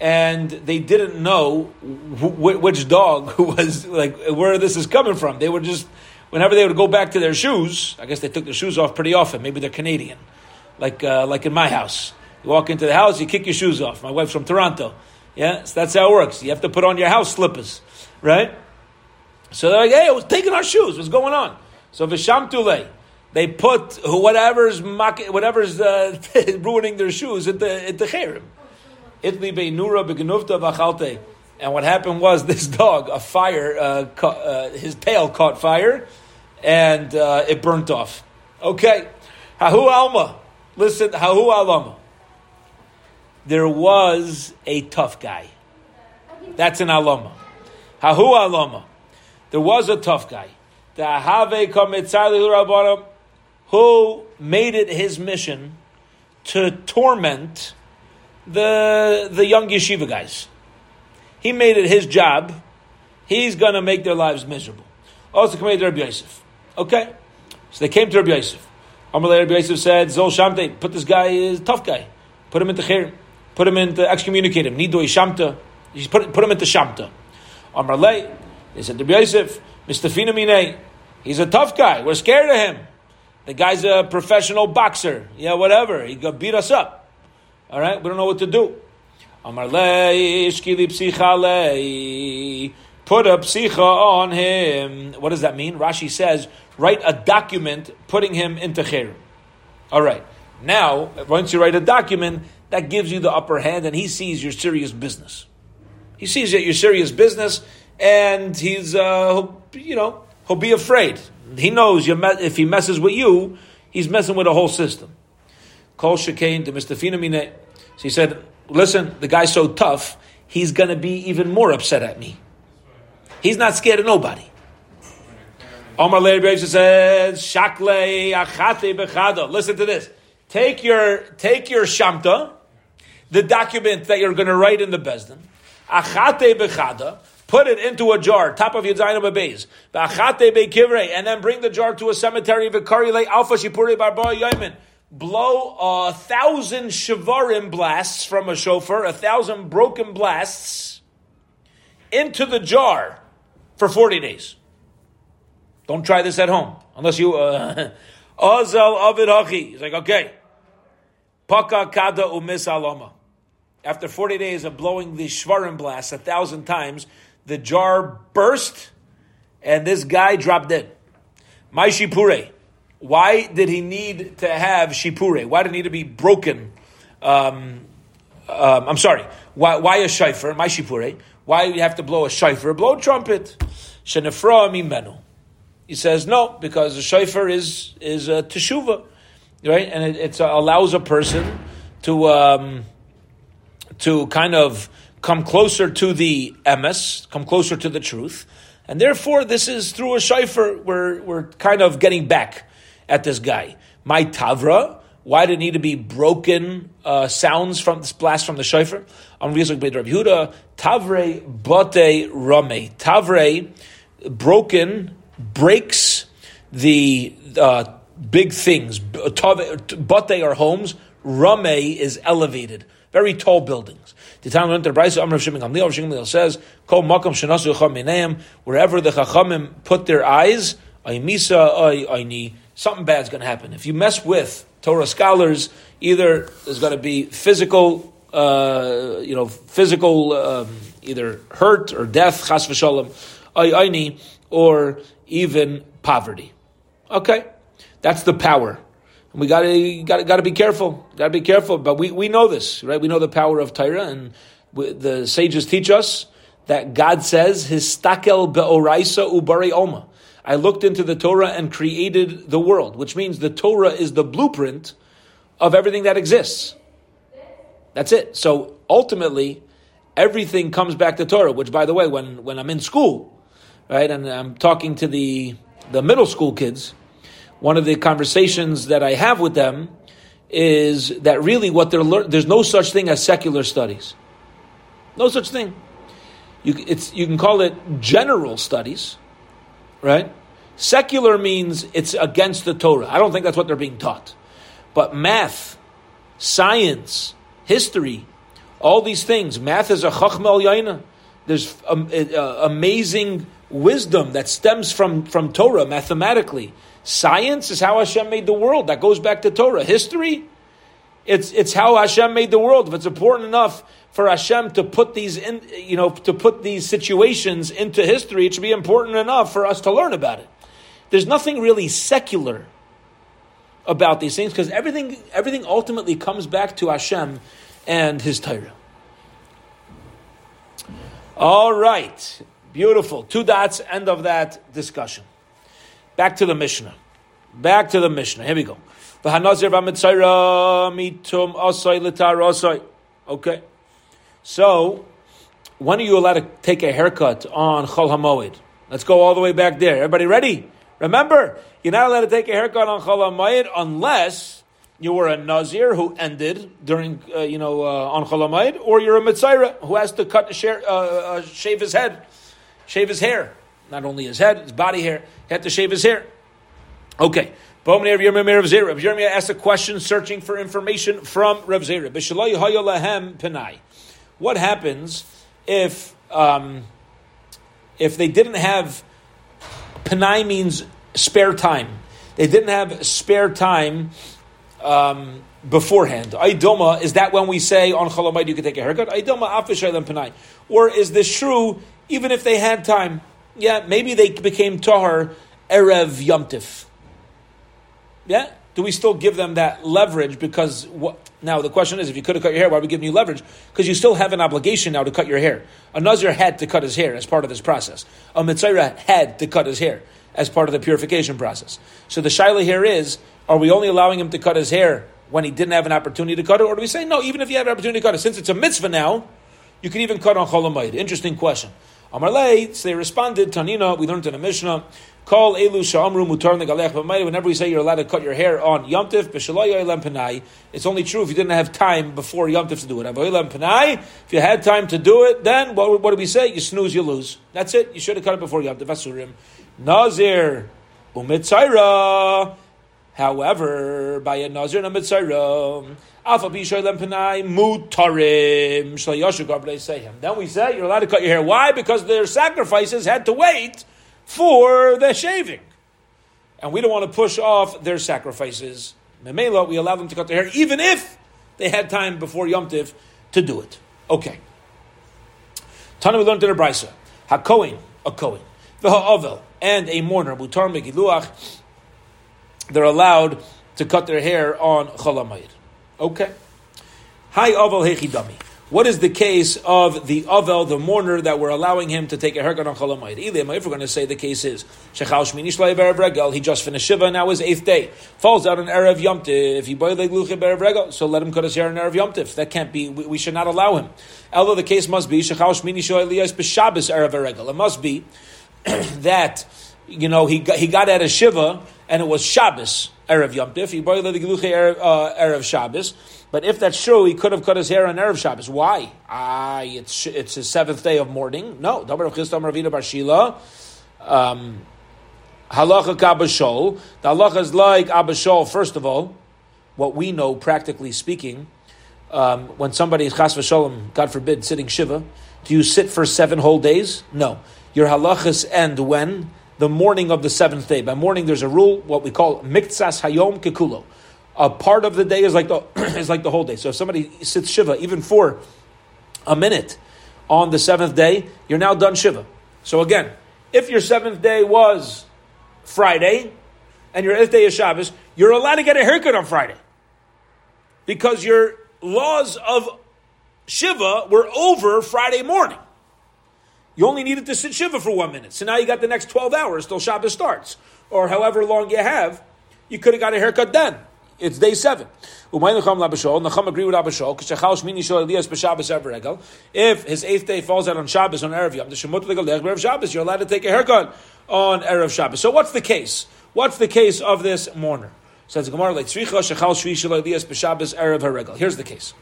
and they didn't know wh- which dog was like where this is coming from. They were just whenever they would go back to their shoes. I guess they took their shoes off pretty often. Maybe they're Canadian, like uh, like in my house. You walk into the house, you kick your shoes off. My wife's from Toronto. Yeah, so that's how it works. You have to put on your house slippers, right? So they're like, hey, I was taking our shoes. What's going on? So Vishamtule, they put whatever's whatever's uh, ruining their shoes at the at the cherem. Itli beinura begenufta vachalte. And what happened was this dog, a fire, uh, ca- uh, his tail caught fire, and uh, it burnt off. Okay, hahu alma. Listen, hahu alama there was a tough guy. That's an alama. Hahu alama. There was a tough guy. The Have who made it his mission to torment the the young yeshiva guys. He made it his job. He's going to make their lives miserable. Also, come to Rabbi Yosef. Okay, so they came to Rabbi Yosef. Amalei Rabbi Yosef said, "Zol Shamte, put this guy is a tough guy. Put him into chirim." put him into excommunicate him. Nidoi shamta. Put, put him into shamta. Amar lei. They said to Yosef, Mistafina mine. He's a tough guy. We're scared of him. The guy's a professional boxer. Yeah, whatever. He got beat us up. All right, we don't know what to do. Psicha Put a psicha on him. What does that mean? Rashi says, write a document putting him into cher. All right. Now, once you write a document, that gives you the upper hand, and he sees your serious business. He sees that you're serious business, and he's, uh, you know, he'll be afraid. He knows if he messes with you, he's messing with the whole system. Kol Shekain to Mr. Finamine. So he said, listen, the guy's so tough, he's going to be even more upset at me. He's not scared of nobody. Omar Leir says, Shakle achate bechada. Listen to this. Take your, take your shamta, the document that you're going to write in the Bezdin, achate bechada, put it into a jar, top of Yadzayin Bebeis, achate bekivre, and then bring the jar to a cemetery, alpha shipure barba yaimin. Blow a thousand shivarim blasts from a shofar, a thousand broken blasts into the jar for 40 days. Don't try this at home, unless you, uh, Azal Avid Hachi. He's like, okay. Paka Kada Umis. After 40 days of blowing the Shvarim blast a thousand times, the jar burst and this guy dropped dead. My Shipure. Why did he need to have Shipure? Why did it need to be broken? Um, um, I'm sorry. Why, why a shayfer? My Shipure. Why do you have to blow a shayfer? Blow a trumpet. Shenefra mimenu. He says no, because the shayfer is is a teshuva, right? And it, it allows a person to um, to kind of come closer to the emes, come closer to the truth. And therefore, this is through a shayfer, we're, we're kind of getting back at this guy. My tavra, Why did it need to be broken uh, sounds from this blast from the shofar? On Yehuda, Tavre Bate Rame. Tavre, broken, breaks the uh, big things. Bate are homes. Rame is elevated. Very tall buildings. The town went to Brisa Amr Shimon Gamliel. Shimon says, "Kol makom shenasu chachamim Wherever the chachamim put their eyes, aymisa ayni. Something bad's going to happen. If you mess with Torah scholars, either there's going to be physical, uh, you know, physical um, either hurt or death, chas v'shalom, or even poverty. Okay, that's the power. We got to got got to be careful. Got to be careful. But we, we know this, right? We know the power of Torah, and we, the sages teach us that God says, "His stakel beoraisa ubari oma." I looked into the Torah and created the world, which means the Torah is the blueprint of everything that exists. That's it. So ultimately, everything comes back to Torah. Which, by the way, when when I'm in school, right, and I'm talking to the the middle school kids one of the conversations that I have with them is that really what they're learning, there's no such thing as secular studies. No such thing. You, it's, you can call it general studies, right? Secular means it's against the Torah. I don't think that's what they're being taught. But math, science, history, all these things, math is a chachmel yaina. There's um, uh, amazing wisdom that stems from, from Torah mathematically. Science is how Hashem made the world. That goes back to Torah. History, it's, it's how Hashem made the world. If it's important enough for Hashem to put these in, you know, to put these situations into history, it should be important enough for us to learn about it. There's nothing really secular about these things because everything, everything ultimately comes back to Hashem and His Torah. All right, beautiful. Two dots. End of that discussion. Back to the Mishnah. Back to the Mishnah. Here we go. Okay. So, when are you allowed to take a haircut on Chol HaMoed? Let's go all the way back there. Everybody ready? Remember, you're not allowed to take a haircut on Chol HaMoed unless you were a Nazir who ended during, uh, you know, uh, on Chol HaMoed, or you're a Mitzayra who has to cut, share, uh, uh, shave his head, shave his hair not only his head, his body hair. He had to shave his hair. Okay. Rav Yirmiyah asked a question searching for information from Rav Zera. What happens if um, if they didn't have Panai means spare time. They didn't have spare time um, beforehand. Aidoma, is that when we say on Cholamayid you can take a haircut? Aidoma afishay Panai. Or is this true even if they had time? yeah, maybe they became tahar erev yomtiv. Yeah, do we still give them that leverage? Because what, now the question is, if you could have cut your hair, why are we giving you leverage? Because you still have an obligation now to cut your hair. A nazir had to cut his hair as part of this process. A mitzvah had to cut his hair as part of the purification process. So the shaila here is: Are we only allowing him to cut his hair when he didn't have an opportunity to cut it, or do we say no? Even if he had an opportunity to cut it, since it's a mitzvah now, you can even cut on cholamayid. Interesting question. Amarle, so they responded, Tanina, we learned in a Mishnah, Call Elu Sha'amru Mutar Negalech whenever we say you're allowed to cut your hair on Yomtiv, it's only true if you didn't have time before Yomtiv to do it. If you had time to do it, then what, what do we say? You snooze, you lose. That's it. You should have cut it before Yomtiv. Asurim. Nazir, Umitzaira, However, by a Nazir and a Mitzayra, Alpha Bishoylem Panai Mutarim Shlayoshu Then we say you're allowed to cut your hair. Why? Because their sacrifices had to wait for the shaving. And we don't want to push off their sacrifices. Memela, we allow them to cut their hair, even if they had time before Yom Tiv to do it. Okay. Tana we learned in the Brisa. HaKoin, a Kohen. The Ha'ovel, and a mourner, Mutar Megiluach, they're allowed to cut their hair on Cholamayid. Okay. Hi Aval Hechidami. What is the case of the Avel, the mourner, that we're allowing him to take a haircut on Cholamayid? If we're going to say the case is Shechal Shmini Shlai Regel, he just finished Shiva, now his eighth day. Falls out on Erev Yomtiv. If he like Luche Berev Regel, so let him cut his hair on Erev Yomtiv. That can't be, we, we, should not allow him. Although the case must be Shechal Shmini Shlai Liyas B'Shabbos Erev Regel. It must be that, you know, he got, he got out of Shiva and it was Shabbos Erev Yom Tif, he boiled the Erev, uh, Erev Shabbos. But if that's true, he could have cut his hair on Erev Shabbos. Why? Ah, it's, it's his seventh day of mourning. No. Dabar Chistam Ravina bar Shila. Um, halacha kabashol. The halacha is like Abba Shaul. First of all, what we know, practically speaking, um, when somebody is chas v'sholem, God forbid, sitting shiva, do you sit for seven whole days? No. Your halachas end when the morning of the seventh day. By morning, there's a rule, what we call miktsas hayom kekulo. A part of the day is like the is like the whole day. So if somebody sits shiva even for a minute on the seventh day, you're now done shiva. So again, if your seventh day was Friday and your eighth day is Shabbos, you're allowed to get a haircut on Friday because your laws of Shiva were over Friday morning. You only needed to sit Shiva for one minute. So now you got the next 12 hours till Shabbos starts. Or however long you have, you could have got a haircut then. It's day seven. Nacham agree with Abishol. If his eighth day falls out on Shabbos on Erev Yom, the Shemut Erev Shabbos, you're allowed to take a haircut on Erev Shabbos. So what's the case? What's the case of this mourner? Says Gemara like Tzricha Shechal Shvi Shelo Elias B'Shabbos Erev Haregel. Here's the case.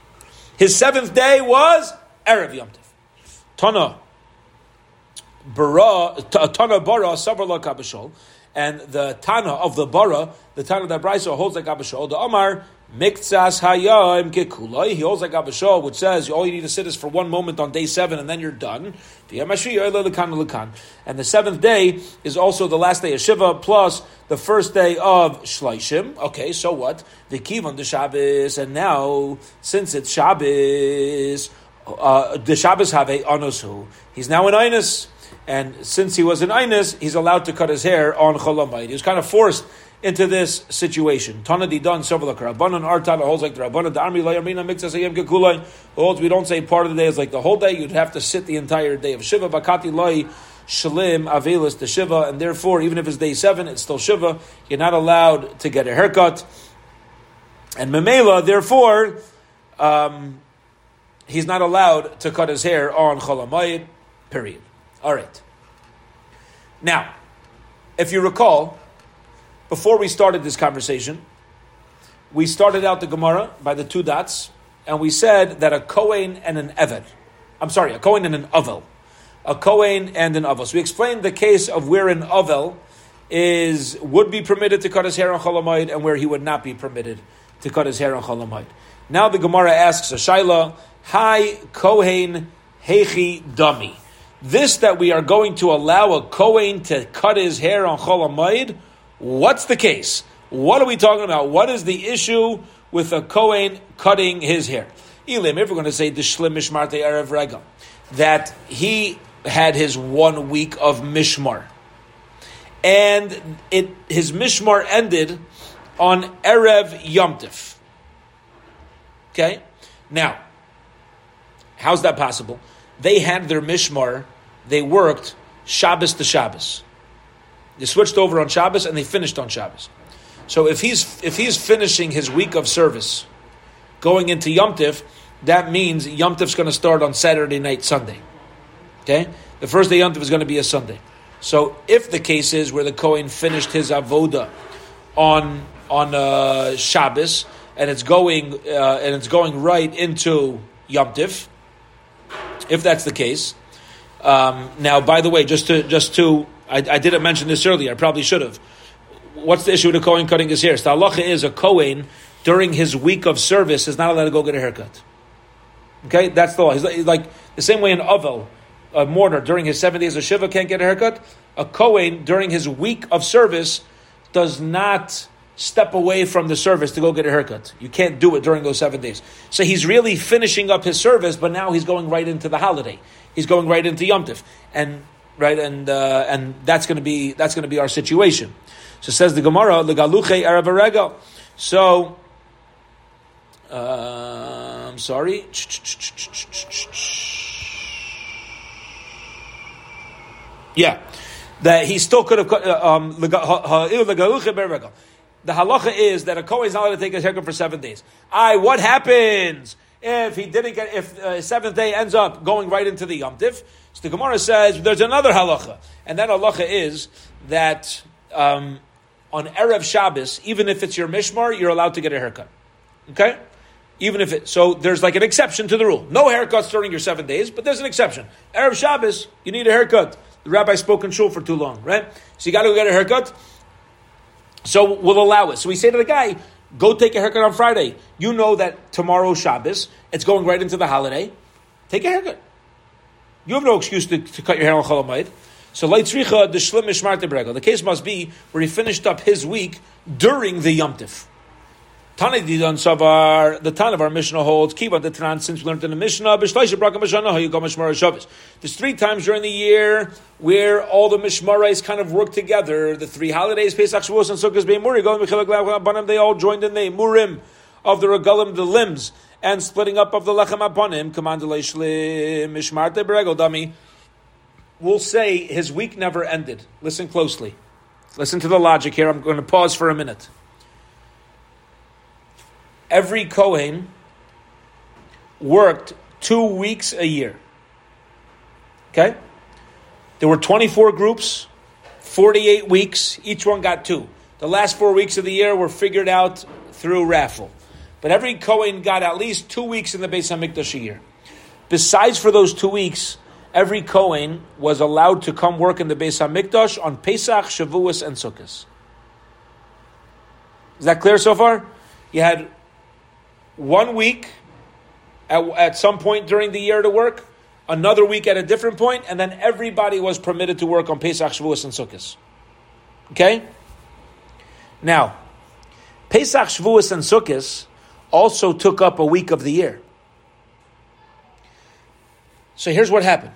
His seventh day was Erev Yom Tiv. Tana Bara Tana Bara Savar Kabashol, and the Tana of the Bara, the Tana that Brisa holds like Abba Shaul. The Amar Miktsas hayayim kekulai. He holds like Abba which says all you need to sit is for one moment on day seven, and then you're done. And the seventh day is also the last day of Shiva plus the first day of Shleishim. Okay, so what? The Kivan the Shabbos, and now since it's Shabbos, uh, the Shabbos have a anosu. He's now in Inus, and since he was in Inus, he's allowed to cut his hair on Cholamayit. He was kind of forced into this situation. Tana di dan several Rabbanan our holds like the Rabbanan the army layamina mixas ayam gekulay holds we don't say part of the day is like the whole day. You'd have to sit the entire day of Shiva bakati loy shalim avelis the Shiva, and therefore even if it's day seven, it's still Shiva. You're not allowed to get a haircut, and memela therefore. Um, he's not allowed to cut his hair on Cholamayit, period. All right. Now, if you recall, before we started this conversation, we started out the Gemara by the two dots, and we said that a Kohen and an Eved, I'm sorry, a Kohen and an Avel, a Kohen and an Avel. So we explained the case of where an Avel is would be permitted to cut his hair on Cholamayid and where he would not be permitted to cut his hair on Cholamayid. Now the Gemara asks a Shaila, Hi Kohen Hechi Dami. This that we are going to allow a Kohen to cut his hair on Cholamayid What's the case? What are we talking about? What is the issue with a Kohen cutting his hair? Elim, if we're going to say the Shlim Mishmarte Erev Regal, that he had his one week of Mishmar. And it his Mishmar ended on Erev Yomtiv. Okay? Now, how's that possible? They had their Mishmar, they worked Shabbos to Shabbos. They switched over on Shabbos and they finished on Shabbos. So if he's if he's finishing his week of service, going into Yom Tif, that means Yom Tif's going to start on Saturday night, Sunday. Okay, the first day Yom Tif is going to be a Sunday. So if the case is where the Kohen finished his avoda on on uh, Shabbos and it's going uh, and it's going right into Yom Tif, if that's the case. Um, now, by the way, just to just to I, I, didn't mention this earlier. I probably should have. What's the issue with a Kohen cutting his hair? So the halacha is a Kohen during his week of service is not allowed to go get a haircut. Okay, that's the law. He's like the same way an Ovel, a mourner during his seven days of Shiva can't get a haircut. A Kohen during his week of service does not step away from the service to go get a haircut. You can't do it during those seven days. So he's really finishing up his service, but now he's going right into the holiday. He's going right into Yom Tif. And right? And uh, and that's going to be that's going to be our situation. So says the Gemara, legaluche erev So, uh, I'm sorry. Yeah, that he still could have. Um, the halacha is that a kohen is not allowed to take a haircut for seven days. I what happens if he didn't get if uh, seventh day ends up going right into the yom tif? So the Gemara says there's another halacha, and that halacha is that um, on Erev Shabbos, even if it's your Mishmar, you're allowed to get a haircut. Okay? Even if it, so there's like an exception to the rule. No haircuts during your seven days, but there's an exception. Erev Shabbos, you need a haircut. The rabbi spoke in shul for too long, right? So you got to go get a haircut. So we'll allow it. So we say to the guy, go take a haircut on Friday. You know that tomorrow Shabbos, it's going right into the holiday. Take a haircut. You have no excuse to, to cut your hair on Cholamayit. So Leitzricha, the Shlim Mishmarte The case must be where he finished up his week during the Yom Tif. Tani Didan Savar, the Tan of our Mishnah holds, keep on the Tanan since we learned in the Mishnah, Bishleisha Braka Mishana, you go. There's three times during the year where all the Mishmarais kind of work together. The three holidays, Pesach, Shavuos, and Sukkot, being Muri, going Banim, they all joined in the Murim of the Regalim, the limbs, and splitting up of the Lechem Aponim, Command Shlim, Mishmarte Beregel Dami. We'll say his week never ended. Listen closely. Listen to the logic here. I'm going to pause for a minute every Kohen worked two weeks a year. Okay? There were 24 groups, 48 weeks, each one got two. The last four weeks of the year were figured out through raffle. But every Kohen got at least two weeks in the Beis HaMikdash a year. Besides for those two weeks, every Kohen was allowed to come work in the Beis HaMikdash on Pesach, Shavuos, and Sukkot. Is that clear so far? You had one week at, at some point during the year to work, another week at a different point, and then everybody was permitted to work on Pesach, Shavuos, and Sukkot. Okay? Now, Pesach, Shavuos, and Sukkot also took up a week of the year. So here's what happened.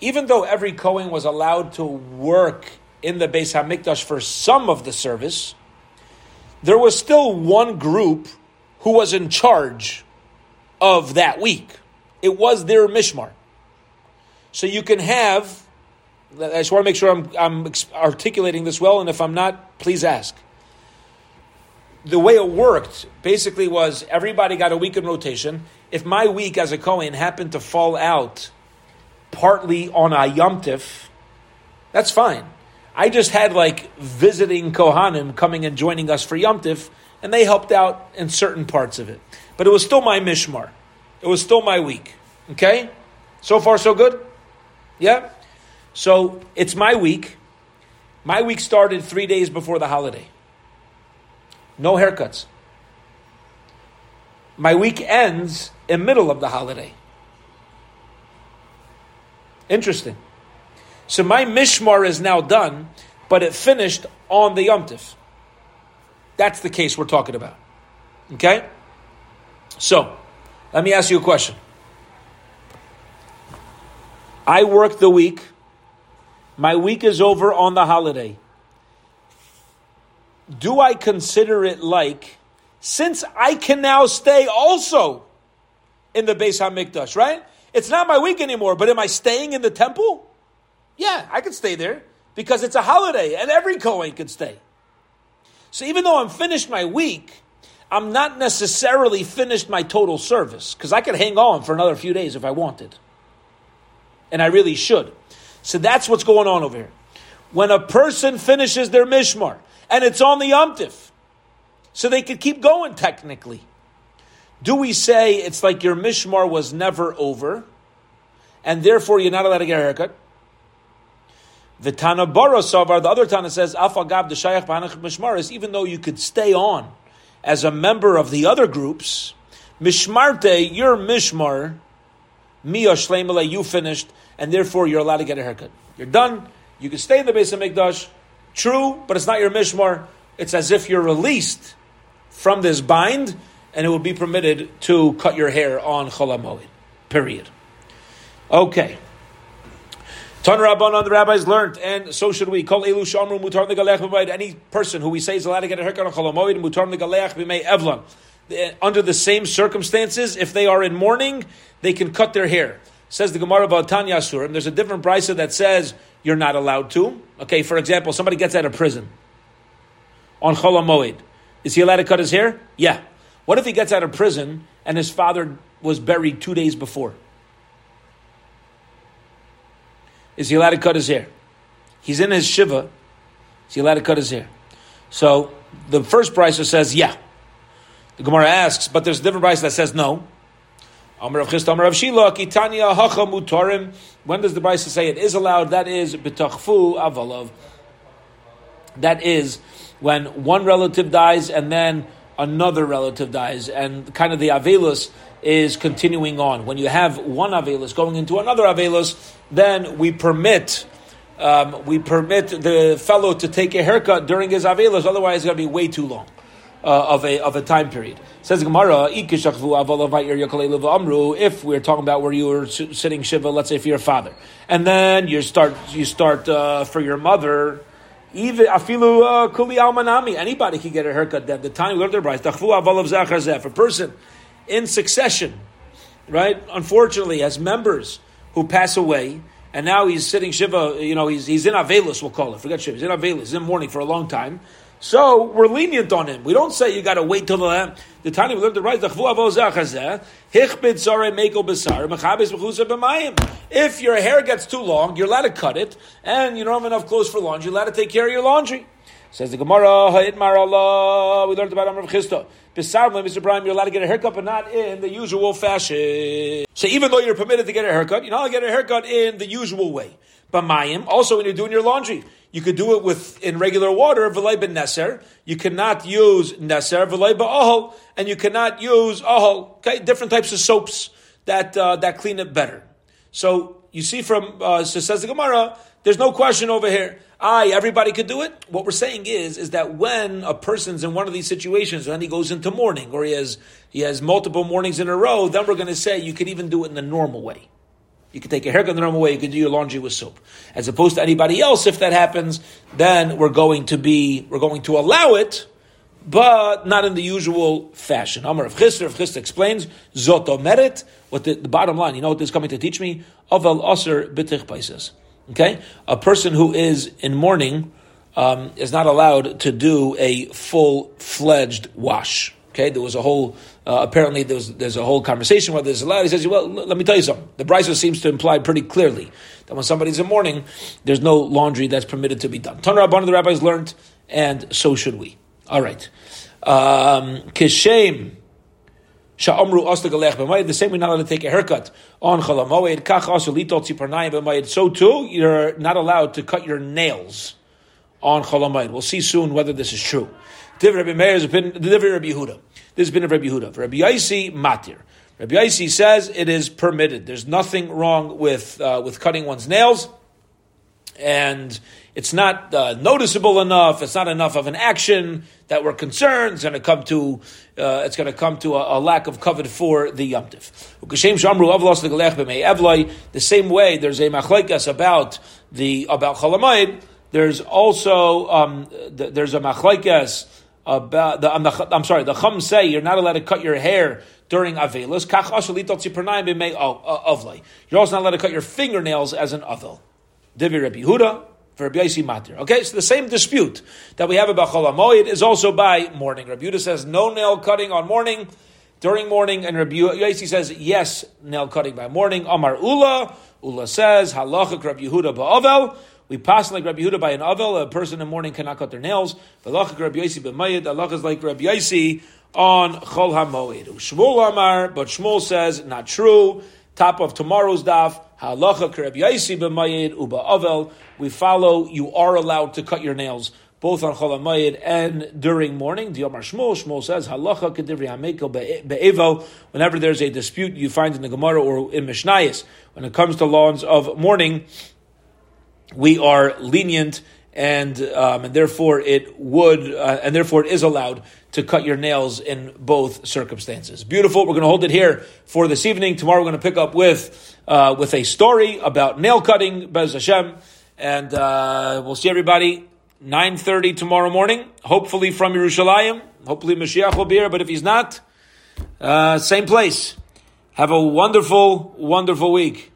Even though every Kohen was allowed to work in the Beis HaMikdash for some of the service, there was still one group who was in charge of that week. It was their mishmar. So you can have, I just want to make sure I'm, I'm articulating this well, and if I'm not, please ask. The way it worked basically was everybody got a week in rotation. If my week as a Kohen happened to fall out partly on a Yom that's fine. I just had like visiting Kohanim coming and joining us for Yom and they helped out in certain parts of it. But it was still my mishmar. It was still my week. Okay? So far, so good? Yeah? So it's my week. My week started three days before the holiday. No haircuts. My week ends in middle of the holiday. Interesting. So my mishmar is now done, but it finished on the Yom Tif. That's the case we're talking about. Okay? So, let me ask you a question. I work the week. My week is over on the holiday. Do I consider it like, since I can now stay also in the Beis HaMikdash, right? It's not my week anymore, but am I staying in the temple? Yeah, I can stay there because it's a holiday and every Kohen can stay. So even though I'm finished my week, I'm not necessarily finished my total service because I could hang on for another few days if I wanted. And I really should. So that's what's going on over here. When a person finishes their mishmar and it's on the yomtiv, so they could keep going technically. Do we say it's like your mishmar was never over and therefore you're not allowed to get a haircut? The Tana Bara the other Tana says, Afagab the Shayach B'Hanach Mishmaris, even though you could stay on as a member of the other groups, Mishmarte, your Mishmar, Mia Shleimele, you finished, and therefore you're allowed to get a haircut. You're done, you can stay in the Beis HaMikdash, true, but it's not your Mishmar, it's as if you're released from this bind, and it will be permitted to cut your hair on Cholamoid. Period. Okay. Tan Rabbanon, the rabbis learned, and so should we. Kol elu shamru mutar negalech Any person who we say is allowed to get a haircut on cholamoid mutar negalech b'mei evlon. Under the same circumstances, if they are in mourning, they can cut their hair. Says the Gemara about Tanya Sur, and there's a different brisa that says you're not allowed to. Okay, for example, somebody gets out of prison on cholamoid. Is he allowed to cut his hair? Yeah. What if he gets out of prison and his father was buried two days before? Is he allowed to cut his hair? He's in his shiva. Is he allowed to cut his hair? So the first brisa says yeah. The Gemara asks, but there's a different brisa that says no. Of Chist, of Mutarim. When does the brisa say it is allowed? That is B'tachfu Avalov. That is when one relative dies and then another relative dies, and kind of the Avelus is continuing on. When you have one Avelus going into another Avelus, then we permit um, we permit the fellow to take a haircut during his Avelus, otherwise it's going to be way too long. Uh, of a of a time period. Says Gemara, if we're talking about where you were sitting shiva, let's say for your father, and then you start you start uh, for your mother, even afilu uh, kuli almanami, anybody can get a haircut. Then the time we learned their price, if a person in succession, right? Unfortunately, as members who pass away, and now he's sitting shiva, you know, he's, he's in avelus, we'll call it. Forget shiva, he's in avelus, he's in mourning for a long time. So we're lenient on him. We don't say you got to wait till the the time we learned the right. If your hair gets too long, you're allowed to cut it, and you don't have enough clothes for laundry. You're allowed to take care of your laundry. Says the Gemara, Ha'itmar Allah. We learned about Amr Chisda. Besarma, Mr. Brian, you're allowed to get a haircut, but not in the usual fashion. So even though you're permitted to get a haircut, you're not allowed to get a haircut in the usual way. But Mayim, also when you're doing your laundry, you could do it with in regular water, v'lay ben neser. You cannot use neser, v'lay ba'ahol, and you cannot use ahol. Okay, different types of soaps that uh, that clean it better. So you see from uh, so says the Gemara, there's no question over here. I, everybody could do it. What we're saying is, is that when a person's in one of these situations, and he goes into mourning, or he has he has multiple mornings in a row, then we're going to say you could even do it in the normal way. You could take a haircut in the normal way. You could do your laundry with soap, as opposed to anybody else. If that happens, then we're going to be we're going to allow it, but not in the usual fashion. Amar of Chisr, of Chisr explains zoto merit. What the, the, bottom line? You know what this is coming to teach me? Aval aser bitich paises. Okay, a person who is in mourning um, is not allowed to do a full fledged wash. Okay, there was a whole. Uh, apparently, there was, there's a whole conversation whether it's allowed. He says, "Well, let me tell you something. The Brisa seems to imply pretty clearly that when somebody's in mourning, there's no laundry that's permitted to be done." One of the rabbis learned, and so should we. All right, um, kishem. Sha'amru ostagalech b'mayid. The same way, not allowed to take a haircut on chalamoed. Kach also litol tziparnayim b'mayid. So too, you're not allowed to cut your nails on chalamoed. We'll see soon whether this is true. Div Rabbi Meir has been the Rabbi Yehuda. This has been of Rabbi Yehuda. Rabbi Yaisi matir. Rabbi Yaisi says it is permitted. There's nothing wrong with uh, with cutting one's nails, and it's not uh, noticeable enough. It's not enough of an action that we're concerned. It's going to come to uh, it's going to come to a, a, lack of covet for the yomtiv. The same way, there's a machlekes about the about chalamayid. There's also um, there's a machlekes about the, I'm, the, I'm sorry. The chum say you're not allowed to cut your hair during Avelis. You're also not allowed to cut your fingernails as an Avel. Divi Rabbi Yehuda, for Rabbi Yaisi Matir. Okay, so the same dispute that we have about Chol HaMoed is also by morning. Rabbi Yehuda says no nail cutting on morning, during morning, and Rabbi Yaisi says yes, nail cutting by morning. Amar Ula, Ula says halacha Rabbi Yehuda ba'avel. We pass like Rabbi Yehuda by an avel. A person in morning cannot cut their nails. Halacha Rabbi Yaisi b'mayid. Halacha is like Rabbi Yaisi on Chol HaMoed. Shmuel Amar, but Shmuel says not true. Top of tomorrow's daf. Uba avel. We follow. You are allowed to cut your nails both on Chol and during morning. Diomar Shmuel, Shmuel says, Halacha kedivri hamekel be'evo. Whenever there's a dispute you find in the Gemara or in Mishnayis, when it comes to lawns of mourning, we are lenient and um, and therefore it would uh, and therefore it is allowed to cut your nails in both circumstances. Beautiful. We're going to hold it here for this evening. Tomorrow we're going to pick up with uh, with a story about nail cutting, Bez Hashem, and uh, we'll see everybody nine thirty tomorrow morning. Hopefully from Yerushalayim. Hopefully Mashiach will be here, but if he's not, uh, same place. Have a wonderful, wonderful week.